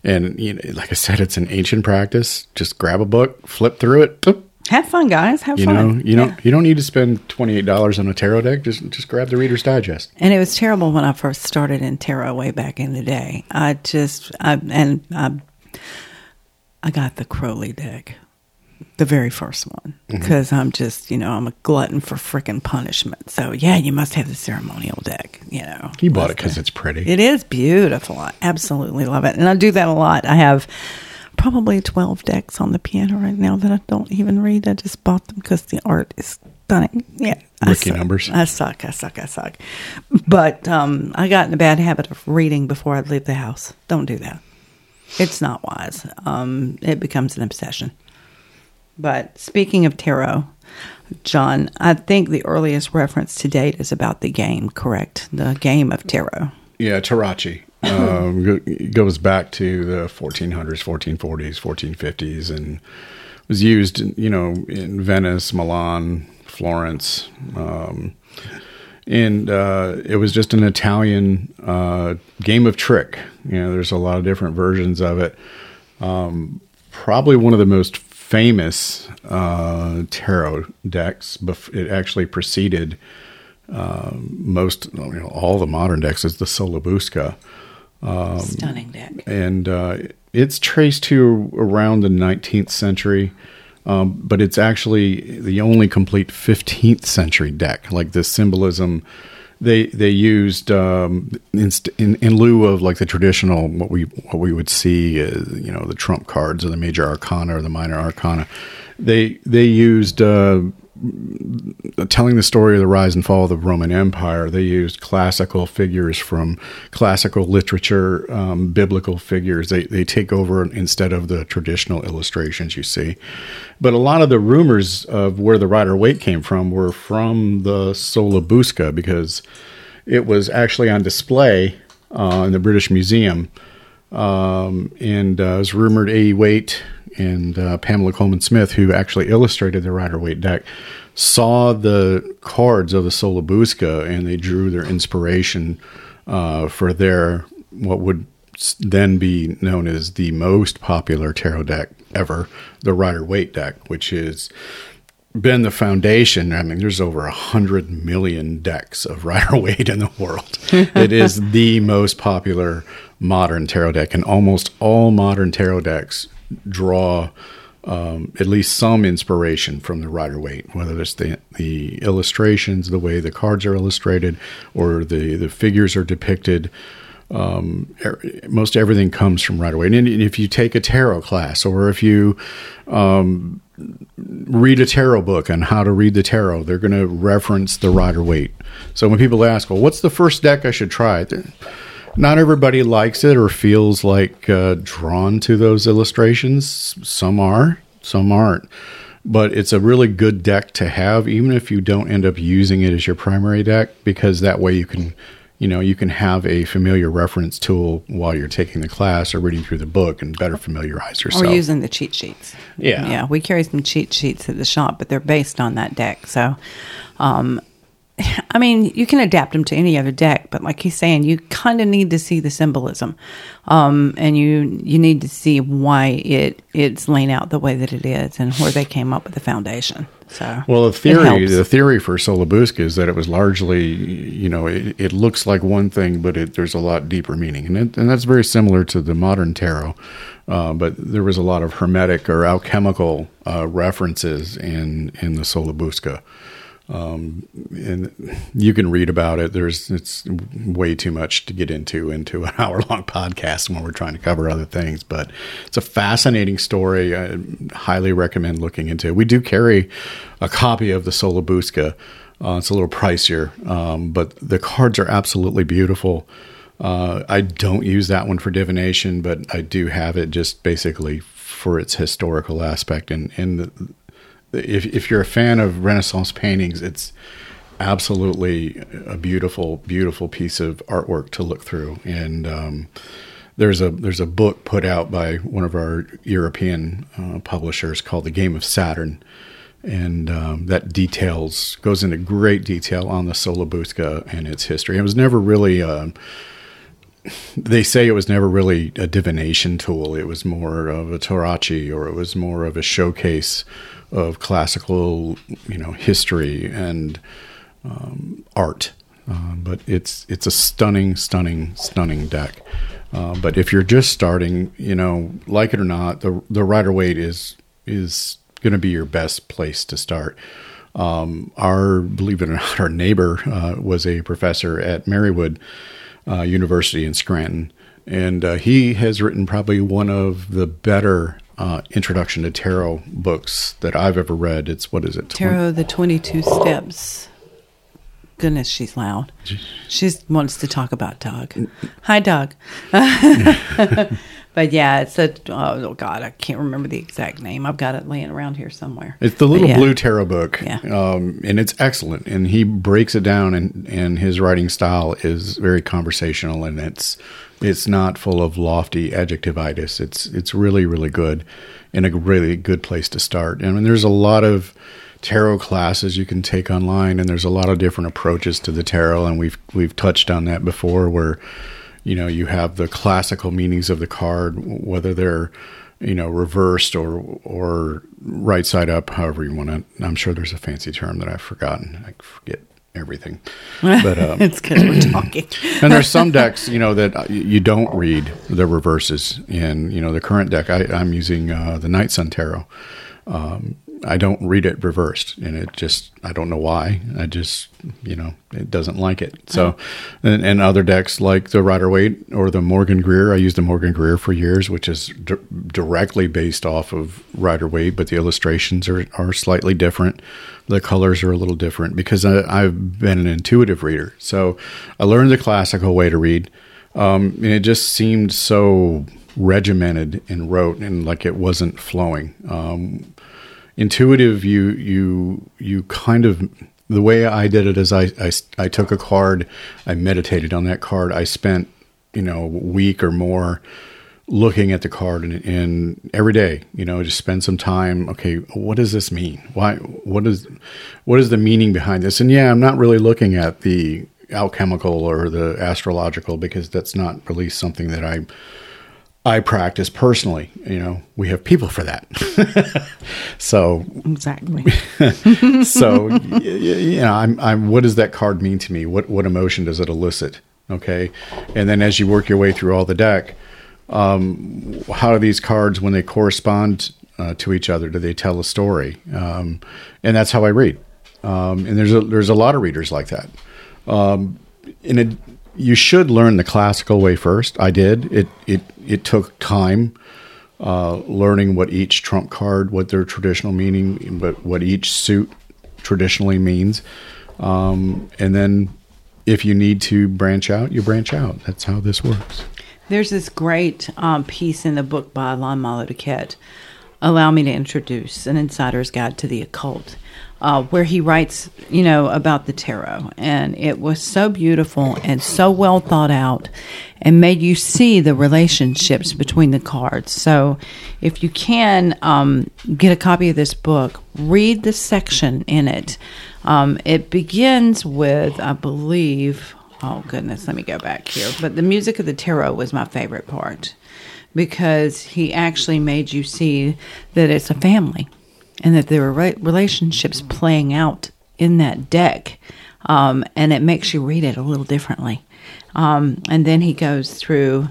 And you know, like I said, it's an ancient practice. Just grab a book, flip through it. boop. Have fun, guys. Have You fun. know, you don't Yeah. you don't need to spend twenty eight dollars on a tarot deck. Just just grab the Reader's Digest. And it was terrible when I first started in tarot way back in the day. I just, I, and I, I got the Crowley deck, the very first one, Mm-hmm. because I'm just, you know, I'm a glutton for freaking punishment. So yeah, you must have the ceremonial deck. You know, You bought it because it's pretty. It is beautiful. I absolutely love it, and I do that a lot. I have probably twelve decks on the piano right now that I don't even read. I just bought them because the art is stunning. Yeah, I Rookie suck. numbers. I suck. I suck. I suck. But um, I got in a bad habit of reading before I leave the house. Don't do that. It's not wise. Um, it becomes an obsession. But speaking of tarot, John, I think the earliest reference to date is about the game, correct? The game of tarot. Yeah, Tarocchi um, goes back to the 1400s, 1440s, 1450s, and was used, in, you know, in Venice, Milan, Florence, um, and uh, it was just an Italian uh, game of trick. You know, there's a lot of different versions of it. Um, probably one of the most famous uh, tarot decks. It actually preceded most you know, all the modern decks is the Sola Busca, Stunning deck. and uh, it's traced to around the 19th century. Um, but it's actually the only complete 15th century deck. Like the symbolism, they they used um, in, in in lieu of like the traditional what we what we would see, is, you know, the trump cards or the major arcana or the minor arcana. They they used uh, telling the story of the rise and fall of the Roman Empire, they used classical figures from classical literature, um, biblical figures. They they take over instead of the traditional illustrations you see. But a lot of the rumors of where the Rider Waite came from were from the Sola Busca because it was actually on display uh, in the British Museum. Um, and uh, it was rumored A. Waite and uh, Pamela Colman Smith, who actually illustrated the Rider Waite deck, saw the cards of the Sola Busca and they drew their inspiration uh, for their what would then be known as the most popular tarot deck ever, the Rider Waite deck, which is been the foundation. I mean, there's over a hundred million decks of Rider Waite in the world. it is the most popular modern tarot deck, and almost all modern tarot decks draw um, at least some inspiration from the Rider Waite, whether it's the the illustrations, the way the cards are illustrated, or the the figures are depicted um, er- most everything comes from Rider Waite. And if you take a tarot class, or if you um, read a tarot book on how to read the tarot, they're going to reference the Rider Waite. So when people ask, "Well, what's the first deck I should try?" Not everybody likes it or feels like uh, drawn to those illustrations. Some are, some aren't. But it's a really good deck to have, even if you don't end up using it as your primary deck, because that way you can you know you can have a familiar reference tool while you're taking the class or reading through the book and better familiarize yourself. Or using the cheat sheets. Yeah. Yeah. We carry some cheat sheets at the shop, but they're based on that deck. So, um, I mean, you can adapt them to any other deck, but like he's saying, you kind of need to see the symbolism, um, and you you need to see why it it's laying out the way that it is and where they came up with the foundation. So, well, the theory the theory for Sola Busca is that it was largely you know it, it looks like one thing, but it, there's a lot deeper meaning, and it, and that's very similar to the modern tarot. Uh, but there was a lot of hermetic or alchemical uh, references in in the Sola Busca. Um, and you can read about it. There's it's way too much to get into into an hour long podcast when we're trying to cover other things. But it's a fascinating story. I highly recommend looking into. it. We do carry a copy of the Sola Busca. Uh, it's a little pricier, um, but the cards are absolutely beautiful. Uh, I don't use that one for divination, but I do have it just basically for its historical aspect and and the, if if you're a fan of Renaissance paintings, it's absolutely a beautiful, beautiful piece of artwork to look through. And um, there's a there's a book put out by one of our European uh, publishers called The Game of Saturn, and um, that details goes into great detail on the Sola Busca and its history. It was never really. Uh, they say it was never really a divination tool. It was more of a Tarocchi, or it was more of a showcase of classical, you know, history and um, art. Uh, but it's it's a stunning, stunning, stunning deck. Uh, but if you're just starting, you know, like it or not, the the Rider Waite is is going to be your best place to start. Um, our believe it or not, our neighbor uh, was a professor at Marywood uh, University in Scranton, and uh, he has written probably one of the better uh, introduction to tarot books that I've ever read. It's what is it? Tarot: The Twenty Two Steps goodness, she's loud. She wants to talk about Doug. Hi, Doug. but yeah, it's a oh god, I can't remember the exact name. I've got it laying around here somewhere. It's the little yeah. blue tarot book, yeah. um, and it's excellent. And he breaks it down, and and his writing style is very conversational, and it's it's not full of lofty adjectivitis. It's it's really really good, and a really good place to start. I mean, there's a lot of tarot classes you can take online and there's a lot of different approaches to the tarot and we've we've touched on that before where you know you have the classical meanings of the card whether they're you know reversed or or right side up however you want to i'm sure there's a fancy term that i've forgotten. I forget everything. But um, it's because we're talking. And there's some decks you know that you don't read the reverses in you know the current deck. I, am using uh, the night sun tarot um, I don't read it reversed, and it just I don't know why. I just you know it doesn't like it. So, and, and, other decks like the Rider Waite or the Morgan Greer. I used the Morgan Greer for years, which is d- directly based off of Rider Waite, but the illustrations are are slightly different. The colors are a little different because I, I've been an intuitive reader, so I learned the classical way to read, um, and it just seemed so regimented and rote and like it wasn't flowing. Um, intuitive you you you kind of the way I did it is I, I, I took a card, I meditated on that card. I spent, you know, a week or more looking at the card and, and every day, you know, just spend some time. Okay, what does this mean? Why? What is what is the meaning behind this? And yeah, I'm not really looking at the alchemical or the astrological because that's not really something that I I practice personally. You know, we have people for that. so exactly. so you know, I'm, I'm. What does that card mean to me? What what emotion does it elicit? Okay, and then as you work your way through all the deck, um, how do these cards, when they correspond uh, to each other, do they tell a story? Um, and that's how I read. Um, and there's a there's a lot of readers like that. Um, in a you should learn the classical way first. I did. It it it took time uh, learning what each trump card, what their traditional meaning, but what each suit traditionally means, um, and then if you need to branch out, you branch out. That's how this works. There's this great um, piece in the book by Lon Milo DuQuette. Allow me to introduce an insider's guide to the occult uh, where he writes, you know, about the tarot. And it was so beautiful and so well thought out and made you see the relationships between the cards. So if you can um, get a copy of this book, read the section in it. Um, it begins with, I believe, oh goodness, let me go back here. But the music of the tarot was my favorite part because he actually made you see that it's a family and that there are relationships playing out in that deck. Um, and it makes you read it a little differently. Um, and then he goes through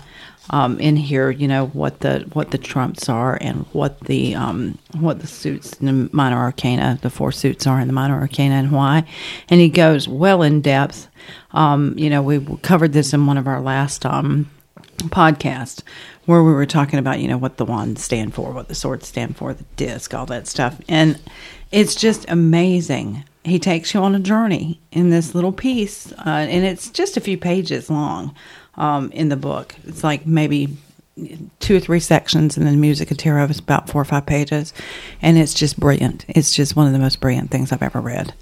um, in here, you know what the what the trumps are and what the um, what the suits in the minor arcana, the four suits are in the minor arcana and why. And he goes well in depth. Um, you know, we covered this in one of our last um, podcasts where we were talking about, you know, what the wands stand for, what the swords stand for, the disc, all that stuff. And it's just amazing. He takes you on a journey in this little piece, uh, and it's just a few pages long um, in the book. It's like maybe two or three sections, and then Music of Tarot is about four or five pages. And it's just brilliant. It's just one of the most brilliant things I've ever read.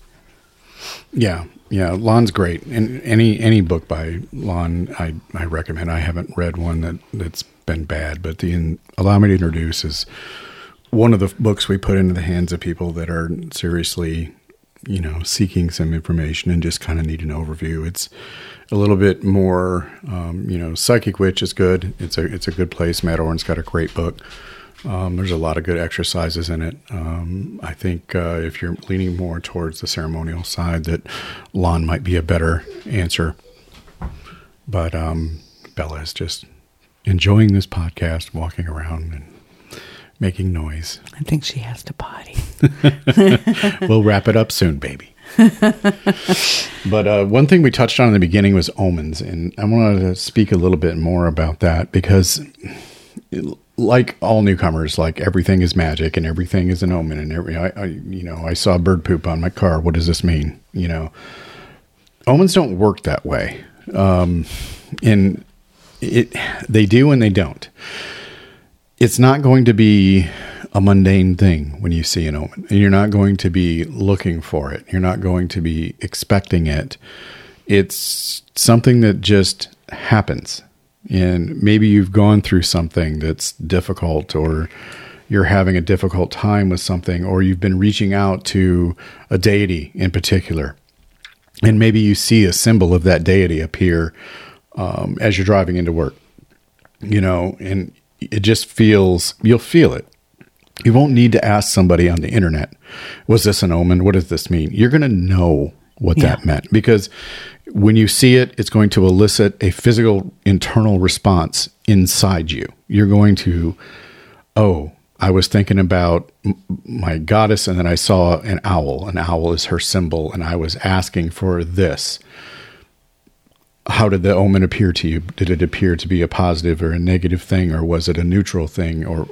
Yeah. yeah, Lon's great, and any any book by Lon, I I recommend. I haven't read one that that's been bad, but the in, Allow Me to Introduce is one of the books we put into the hands of people that are seriously, you know, seeking some information and just kind of need an overview. It's a little bit more, um, you know, Psychic Witch is good. It's a it's a good place. Mat Auryn's got a great book. Um, there's a lot of good exercises in it. Um, I think uh, if you're leaning more towards the ceremonial side, that Lon might be a better answer. But um, Bella is just enjoying this podcast, walking around and making noise. I think she has to potty. we'll wrap it up soon, baby. but uh, one thing we touched on in the beginning was omens, and I wanted to speak a little bit more about that because, like all newcomers, like everything is magic and everything is an omen, and every I, I you know I saw bird poop on my car. What does this mean? You know, omens don't work that way. Um, and it they do and they don't. It's not going to be a mundane thing when you see an omen. And you're not going to be looking for it. You're not going to be expecting it. It's something that just happens. And maybe you've gone through something that's difficult or you're having a difficult time with something or you've been reaching out to a deity in particular. And maybe you see a symbol of that deity appear um, as you're driving into work, you know, and it just feels, you'll feel it. You won't need to ask somebody on the internet, was this an omen? What does this mean? You're going to know what yeah. that meant because when you see it, it's going to elicit a physical internal response inside you. You're going to, oh, I was thinking about my goddess and then I saw an owl. An owl is her symbol, and I was asking for this how did the omen appear to you? Did it appear to be a positive or a negative thing, or was it a neutral thing, or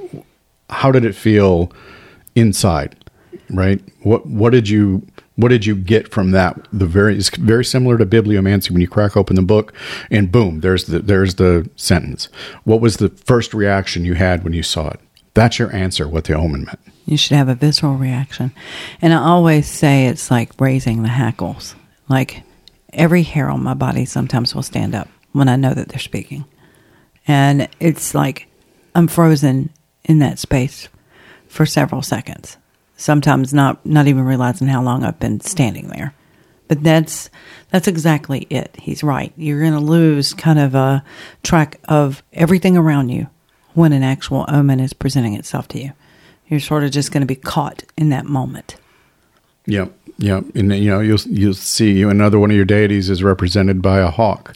how did it feel inside? Right? What what did you what did you get from that? The very it's very similar to bibliomancy when you crack open the book and boom, there's the there's the sentence. What was the first reaction you had when you saw it? That's your answer. What the omen meant. You should have a visceral reaction, and I always say it's like raising the hackles. Like every hair on my body sometimes will stand up when I know that they're speaking. And it's like I'm frozen in that space for several seconds. Sometimes not not even realizing how long I've been standing there. But that's that's exactly it. He's right. You're going to lose kind of a track of everything around you when an actual omen is presenting itself to you. You're sort of just going to be caught in that moment. Yep. Yeah, and you know you'll you'll see another one of your deities is represented by a hawk.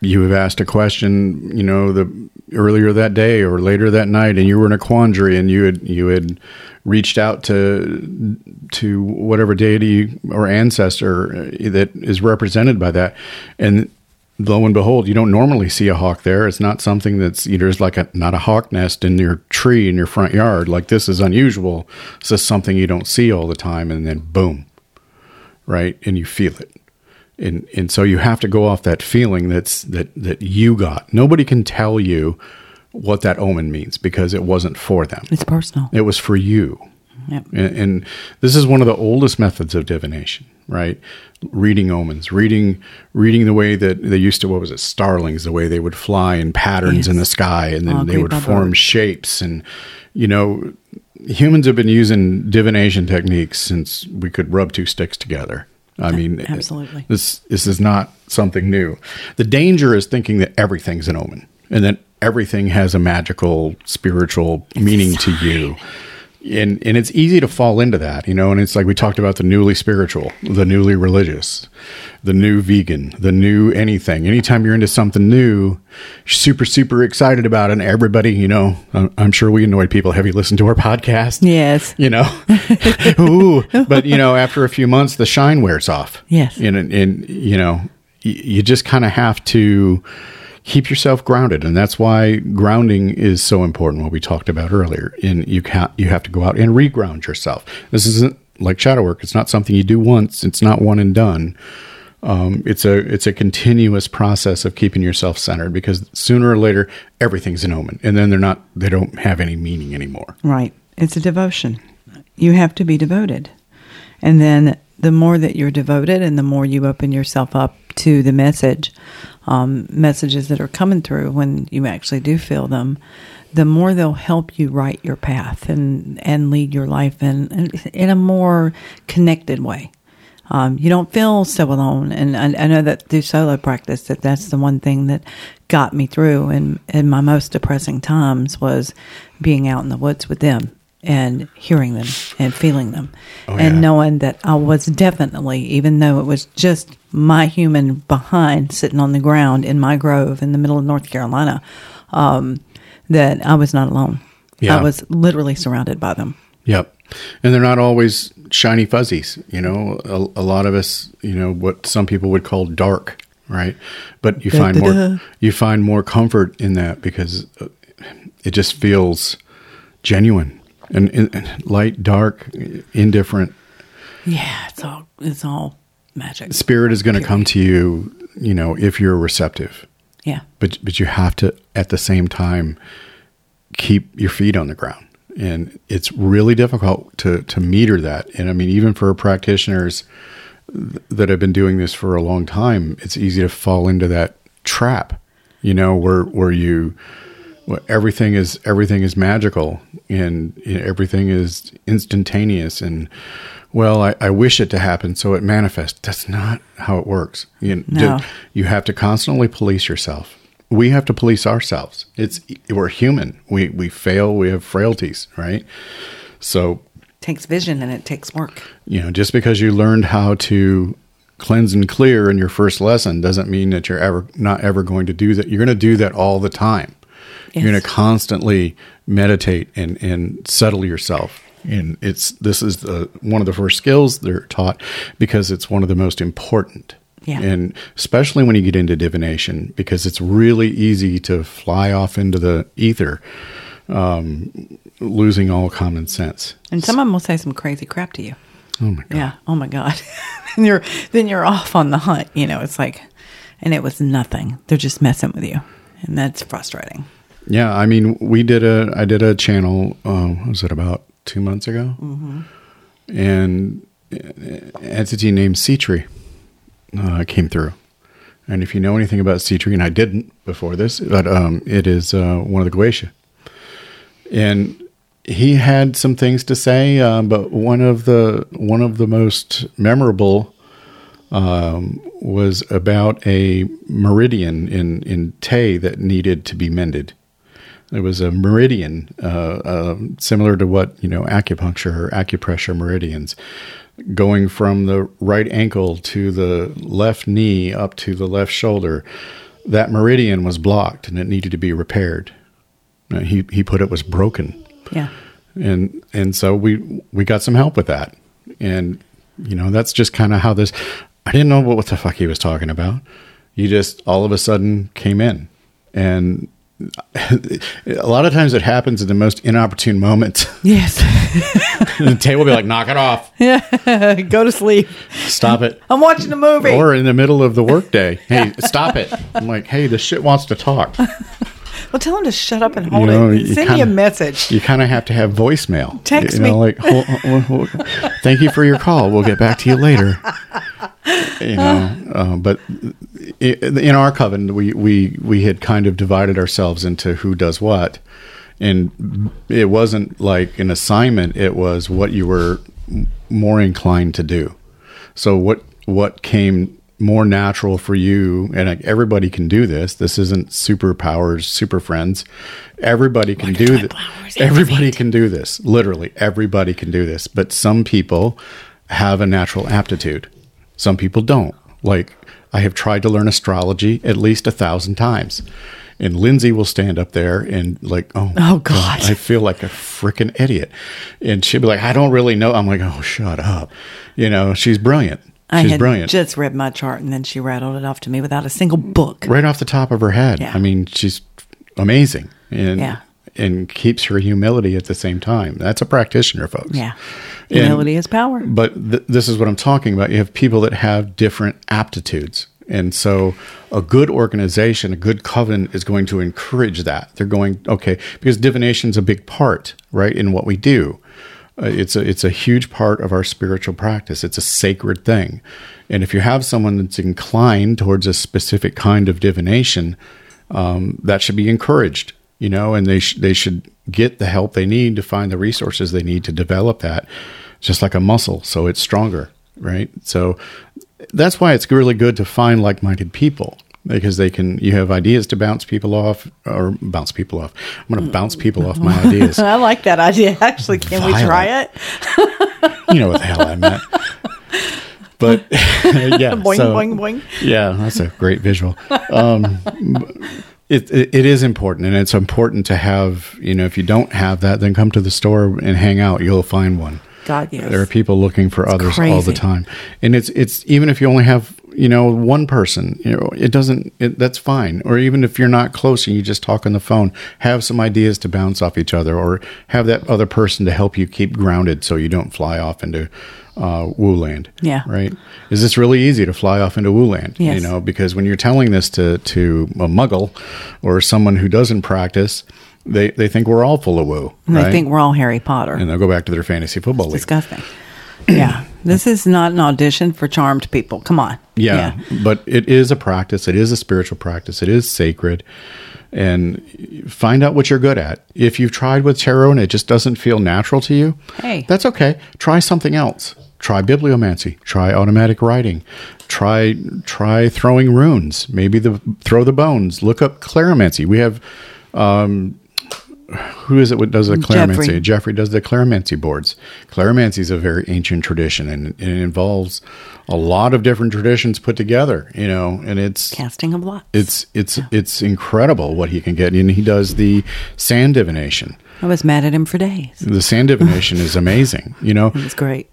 You have asked a question, you know, the earlier that day or later that night, and you were in a quandary, and you had you had reached out to to whatever deity or ancestor that is represented by that, and lo and behold, you don't normally see a hawk there. It's not something that's you know, there's like a not a hawk nest in your tree in your front yard. Like this is unusual. It's just something you don't see all the time, and then boom, right, and you feel it. And and so you have to go off that feeling that's that that you got. Nobody can tell you what that omen means because it wasn't for them. It's personal. It was for you. Yep. And, and this is one of the oldest methods of divination, right? reading omens, reading reading the way that they used to what was it starlings, the way they would fly in patterns yes. in the sky, and then they would form shapes, and you know, humans have been using divination techniques since we could rub two sticks together. I mean, absolutely. This this is not something new. The danger is thinking that everything's an omen and that everything has a magical, spiritual meaning to you and and it's easy to fall into that, you know. And it's like we talked about the newly spiritual, the newly religious, the new vegan, the new anything. Anytime you're into something new, super super excited about it. And everybody, you know, I'm sure we annoyed people. Have you listened to our podcast? Yes. You know, ooh, but you know, after a few months, the shine wears off. Yes. And and you know, you just kind of have to keep yourself grounded. And that's why grounding is so important what we talked about earlier. And you can you have to go out and reground yourself. This isn't like shadow work. It's not something you do once. It's not one and done. Um, it's a it's a continuous process of keeping yourself centered because sooner or later everything's an omen. And then they're not they don't have any meaning anymore. Right. It's a devotion. You have to be devoted. And then the more that you're devoted and the more you open yourself up to the message, um, messages that are coming through when you actually do feel them, the more they'll help you write your path and, and lead your life in, in a more connected way. Um, you don't feel so alone. And I, I, know that through solo practice, that that's the one thing that got me through in, in my most depressing times was being out in the woods with them and hearing them and feeling them oh, and yeah. knowing that I was definitely, even though it was just my human behind sitting on the ground in my grove in the middle of North Carolina, um, that I was not alone. Yeah. I was literally surrounded by them. Yep. And they're not always shiny fuzzies. You know, a, a lot of us, you know, what some people would call dark, right? But you da, find da, more, da. you find more comfort in that because uh, it just feels genuine and, and light, dark, indifferent. Yeah, it's all it's all magic. Spirit is going to come to you, you know, if you're receptive. Yeah. But but you have to at the same time keep your feet on the ground. And it's really difficult to to meter that. And I mean even for practitioners that have been doing this for a long time, it's easy to fall into that trap, you know, where where you well, everything is everything is magical and you know, everything is instantaneous and well I, I, wish it to happen so it manifests. That's not how it works. You, no. you have to constantly police yourself. We have to police ourselves. It's we're human. We we fail. We have frailties right? So it takes vision and it takes work. You know just because you learned how to cleanse and clear in your first lesson doesn't mean that you're ever not ever going to do that. You're going to do that all the time Yes. You're going to constantly meditate and, and settle yourself. And it's this is the one of the first skills they're taught because it's one of the most important. Yeah. And especially when you get into divination, because it's really easy to fly off into the ether, um, losing all common sense. And someone will say some crazy crap to you. Oh my god. Yeah. Oh my god. and you're then you're off on the hunt. You know, it's like, and it was nothing. They're just messing with you, and that's frustrating. Yeah, I mean, we did a I did a channel. Uh, was it about two months ago? Mm-hmm. And an entity named Sitri uh, came through. And if you know anything about Sitri, and I didn't before this, but um, it is uh, one of the Goetia. And he had some things to say, uh, but one of the one of the most memorable um, was about a meridian in in Tay that needed to be mended. It was a meridian, uh, uh, similar to what you know acupuncture or acupressure meridians, going from the right ankle to the left knee up to the left shoulder. That meridian was blocked and it needed to be repaired. Uh, he he put it was broken. Yeah. And and so we we got some help with that, and you know that's just kind of how this. I didn't know what, what the fuck he was talking about. He just all of a sudden came in, and a lot of times it happens in the most inopportune moments. Yes. and the table will be like, knock it off. Yeah. Go to sleep. Stop it. I'm watching a movie. Or in the middle of the workday. Hey, stop it. I'm like, hey, this shit wants to talk. Well, tell him to shut up and hold you know, it. Send kinda, me a message. You kind of have to have voicemail. Text you know, me. Like, hold, hold, hold, thank you for your call. We'll get back to you later. You know, uh, but in our coven, we, we we had kind of divided ourselves into who does what, and it wasn't like an assignment. It was what you were more inclined to do. So what what came more natural for you and everybody can do this this isn't superpowers super friends everybody can do this everybody can do this literally everybody can do this but some people have a natural aptitude some people don't like i have tried to learn astrology at least a thousand times and Lindsay will stand up there and like, oh, oh God, I feel like a freaking idiot. And she'll be like, I don't really know. I'm like, oh, shut up. You know, she's brilliant. I She's had brilliant. just read my chart and then she rattled it off to me without a single book. Right off the top of her head. Yeah. I mean, she's amazing. And yeah. And keeps her humility at the same time. That's a practitioner, folks. Yeah. Humility and, is power. But th- this is what I'm talking about. You have people that have different aptitudes. And so a good organization, a good coven is going to encourage that. They're going, okay, because divination is a big part, right, in what we do. Uh, it's a it's a huge part of our spiritual practice. It's a sacred thing, and if you have someone that's inclined towards a specific kind of divination, um, that should be encouraged. You know, and they sh- they should get the help they need to find the resources they need to develop that, just like a muscle, so it's stronger, right? So that's why it's really good to find like-minded people because they can you have ideas to bounce people off or bounce people off i'm going to bounce people off my ideas I like that idea. Actually, can we try it? you know what the hell i meant but yeah Boing, so- boing, boing. yeah that's a great visual um, it, it, it is important and it's important to have you know if you don't have that then come to the store and hang out you'll find one God, yes. there are people looking for others all the time, and it's it's even if you only have you know one person, you know it doesn't it, that's fine. Or even if you're not close and you just talk on the phone, have some ideas to bounce off each other, or have that other person to help you keep grounded so you don't fly off into uh, woo land. Yeah. right. Is this really easy to fly off into woo land? Yes. You know, because when you're telling this to to a muggle or someone who doesn't practice. They, they think we're all full of woo. And right? They think we're all Harry Potter. and they'll go back to their fantasy football league. Disgusting. yeah. This is not an audition for charmed people. Come on. Yeah, but it is a practice. It is a spiritual practice. It is sacred. And find out what you're good at. If you've tried with tarot and it just doesn't feel natural to you, Hey. that's okay. Try something else. Try bibliomancy. Try automatic writing. Try try throwing runes. Maybe the throw the bones. Look up cleromancy. We have um, who is it that does the cleromancy? Jeffrey. Jeffrey does the cleromancy boards. Cleromancy is a very ancient tradition, and it involves a lot of different traditions put together. You know, and it's Casting of lots. it's it's it's incredible what he can get. And he does the sand divination. I was mad at him for days. The sand divination is amazing. You know, It's great.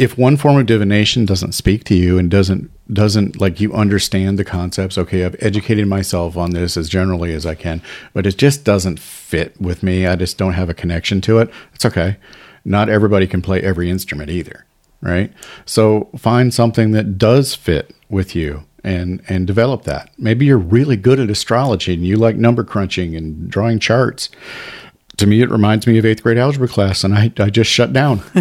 If one form of divination doesn't speak to you and doesn't doesn't like you understand the concepts okay i've educated myself on this as generally as i can but it just doesn't fit with me. I just don't have a connection to it. It's okay. Not everybody can play every instrument either right? So find something that does fit with you and and develop that. Maybe you're really good at astrology and you like number crunching and drawing charts to me, it reminds me of eighth grade algebra class, and I, I just shut down.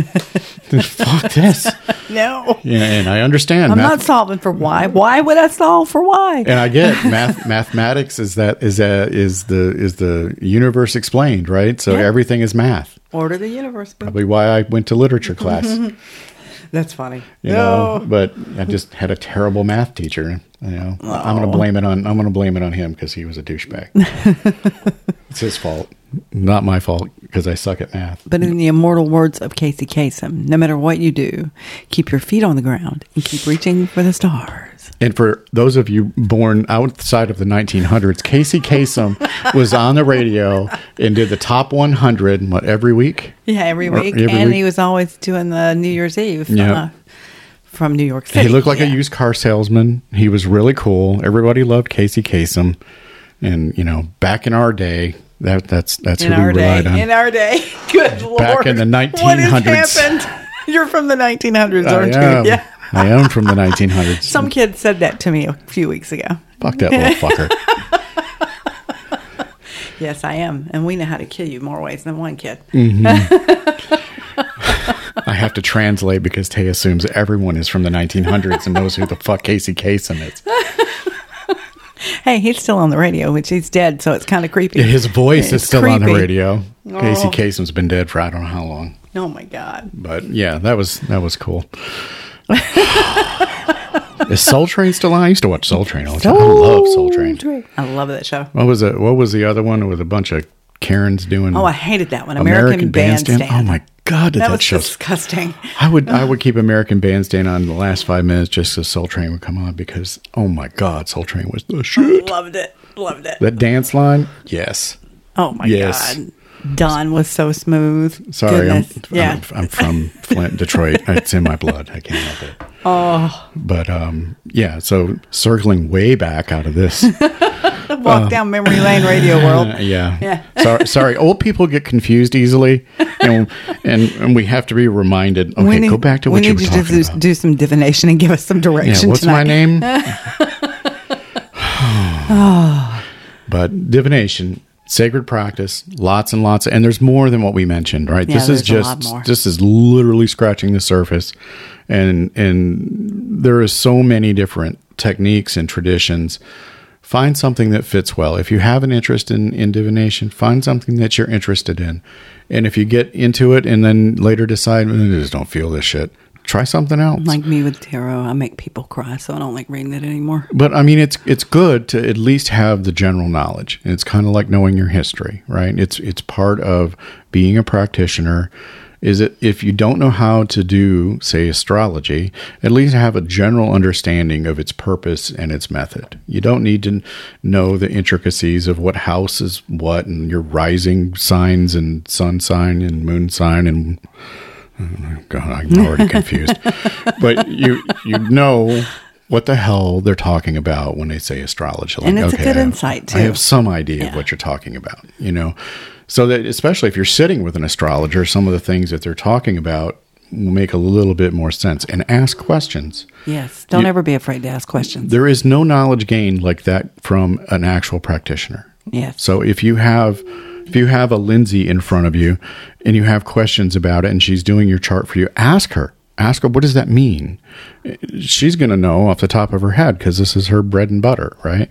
Fuck this. No. Yeah, and I understand. I'm math- not solving for why. Why would I solve for why? and I get math. mathematics is that is that is the is the universe explained, right? So Yeah. everything is math. Order the universe. Probably why I went to literature class. That's funny. You know, but I just had a terrible math teacher. You know, I'm going to oh. blame it on I'm going to blame it on him because he was a douchebag. it's his fault, not my fault because I suck at math. But in the immortal words of Casey Kasem, no matter what you do, keep your feet on the ground and keep reaching for the stars. And for those of you born outside of the 1900s, Casey Kasem was on the radio and did the top 100 what, every week. Yeah, every week. every and week. he was always doing the New Year's Eve Yeah. uh, from New York City. He looked like a used car salesman. He was really cool. Everybody loved Casey Kasem. And, you know, back in our day, that that's that's in who we our day. relied on. In our day. Good lord. in the What 1900s. has happened? You're from the 1900s, aren't am. you? Yeah. I am from the 1900s. Some kid said that to me a few weeks ago. Fuck that little fucker. Yes, I am. And we know how to kill you more ways than one kid. Mm-hmm. I have to translate because Tay assumes everyone is from the 1900s and knows who the fuck Casey Kasem is. Hey, he's still on the radio, which he's dead, so it's kind of creepy. Yeah, his voice is It's still on the creepy. radio. Oh. Casey Oh. Kasem's been dead for I don't know how long. Oh my God. But yeah, that was that was cool. is Soul Train still on? I used to watch Soul Train all the time. I love Soul Train. I love that show. What was it? What was the other one with a bunch of Karens doing? Oh, I hated that one. American, Bandstand. Oh my god, did That that, was show? disgusting. I would I would keep American Bandstand on the last five minutes just so Soul Train would come on because oh my god, Soul Train was the shit. Loved it. Loved it. That dance line, yes. Oh my Yes. God. Don was so smooth. Sorry. I'm, yeah. I'm I'm from Flint, Detroit. It's in my blood. I can't help it. Oh, but um, yeah. So circling way back out of this, Walk down memory lane, radio world. Uh, yeah, Yeah. sorry, sorry. Old people get confused easily, and and, and we have to be reminded. Okay, We need- go back to what you were talking do, about. do some divination and give us some yeah, direction what's tonight. my name? but divination, sacred practice, lots and lots, and there's more than what we mentioned, right? Yeah, this is there's a lot just more. this is literally scratching the surface, and and there is so many different techniques and traditions. Find something that fits well. If you have an interest in, in divination, find something that you're interested in. And if you get into it and then later decide, "Mm, I just don't feel this shit, try something else. Like me with tarot, I make people cry, so I don't like reading it anymore. But I mean, it's it's good to at least have the general knowledge. It's kind of like knowing your history, right? It's it's part of being a practitioner. Is it if you don't know how to do, say, astrology, at least have a general understanding of its purpose and its method. You don't need to know the intricacies of what house is what and your rising signs and sun sign and moon sign and God, I'm already confused. but you you know what the hell they're talking about when they say astrology. And it's a good I have- insight, I have some idea of what you're talking about. You know, so that especially if you're sitting with an astrologer, some of the things that they're talking about will make a little bit more sense. And ask questions. Yes. Don't You- ever be afraid to ask questions. There is no knowledge gained like that from an actual practitioner. Yes. So if you have if you have a Lindsay in front of you and you have questions about it and she's doing your chart for you, ask her. Ask her what does that mean? She's going to know off the top of her head because this is her bread and butter, right?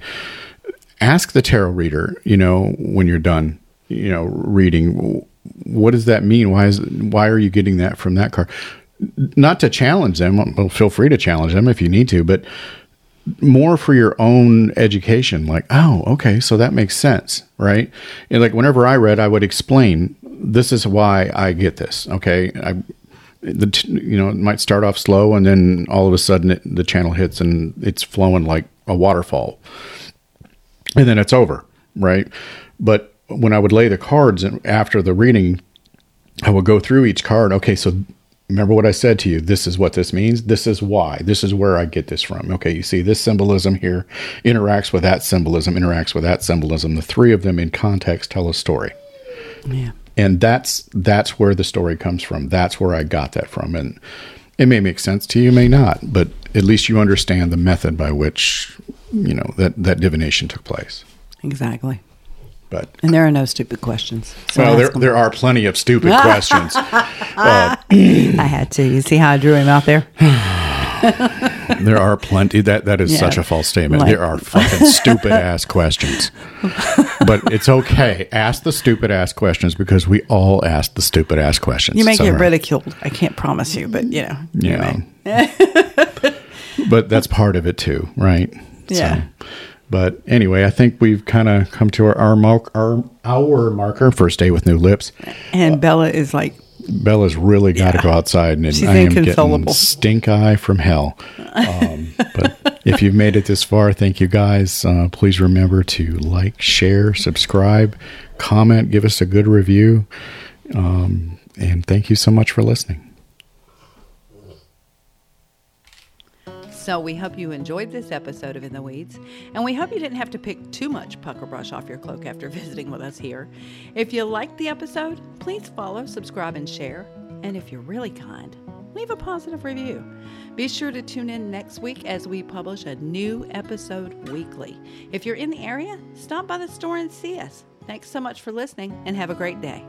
Ask the tarot reader, you know, when you're done, you know, reading what does that mean? Why is why are you getting that from that card? Not to challenge them, well, feel free to challenge them if you need to, but more for your own education like oh okay so that makes sense right? And like whenever i read i would explain this is why i get this okay? I the you know it might start off slow and then all of a sudden it, the channel hits and it's flowing like a waterfall. And then it's over right? But when i would lay the cards after the reading I would go through each card. Okay, so remember what I said to you. This is what this means. This is why. This is where I get this from. Okay, you see this symbolism here interacts with that symbolism, interacts with that symbolism. The three of them in context tell a story. Yeah. And that's that's where the story comes from. That's where I got that from. And it may make sense to you, may not, but at least you understand the method by which, you know, that, that divination took place. Exactly. But And there are no stupid questions. So well, there, them. there are plenty of stupid questions. I had to. You see how I drew him out there? There are plenty. That that is Yeah. such a false statement. Like- there are fucking stupid ass questions, but it's okay. Ask the stupid ass questions because we all ask the stupid ass questions. You may It's get ridiculed. I can't promise you, but you know. you Yeah, may. but that's part of it too, right? Yeah. But anyway, I think we've kind of come to our our, mark, our hour marker. First day with new lips. And Bella is like, Bella's really got to Yeah. go outside, and She's I am getting stink eye from hell. Um, but if you've made it this far, thank you guys. Uh, please remember to like, share, subscribe, comment, give us a good review, um, and thank you so much for listening. So we hope you enjoyed this episode of In the Weeds, and we hope you didn't have to pick too much pucker brush off your cloak after visiting with us here. If you liked the episode, please follow, subscribe, and share. And if you're really kind, leave a positive review. Be sure to tune in next week as we publish a new episode weekly. If you're in the area, stop by the store and see us. Thanks so much for listening, and have a great day.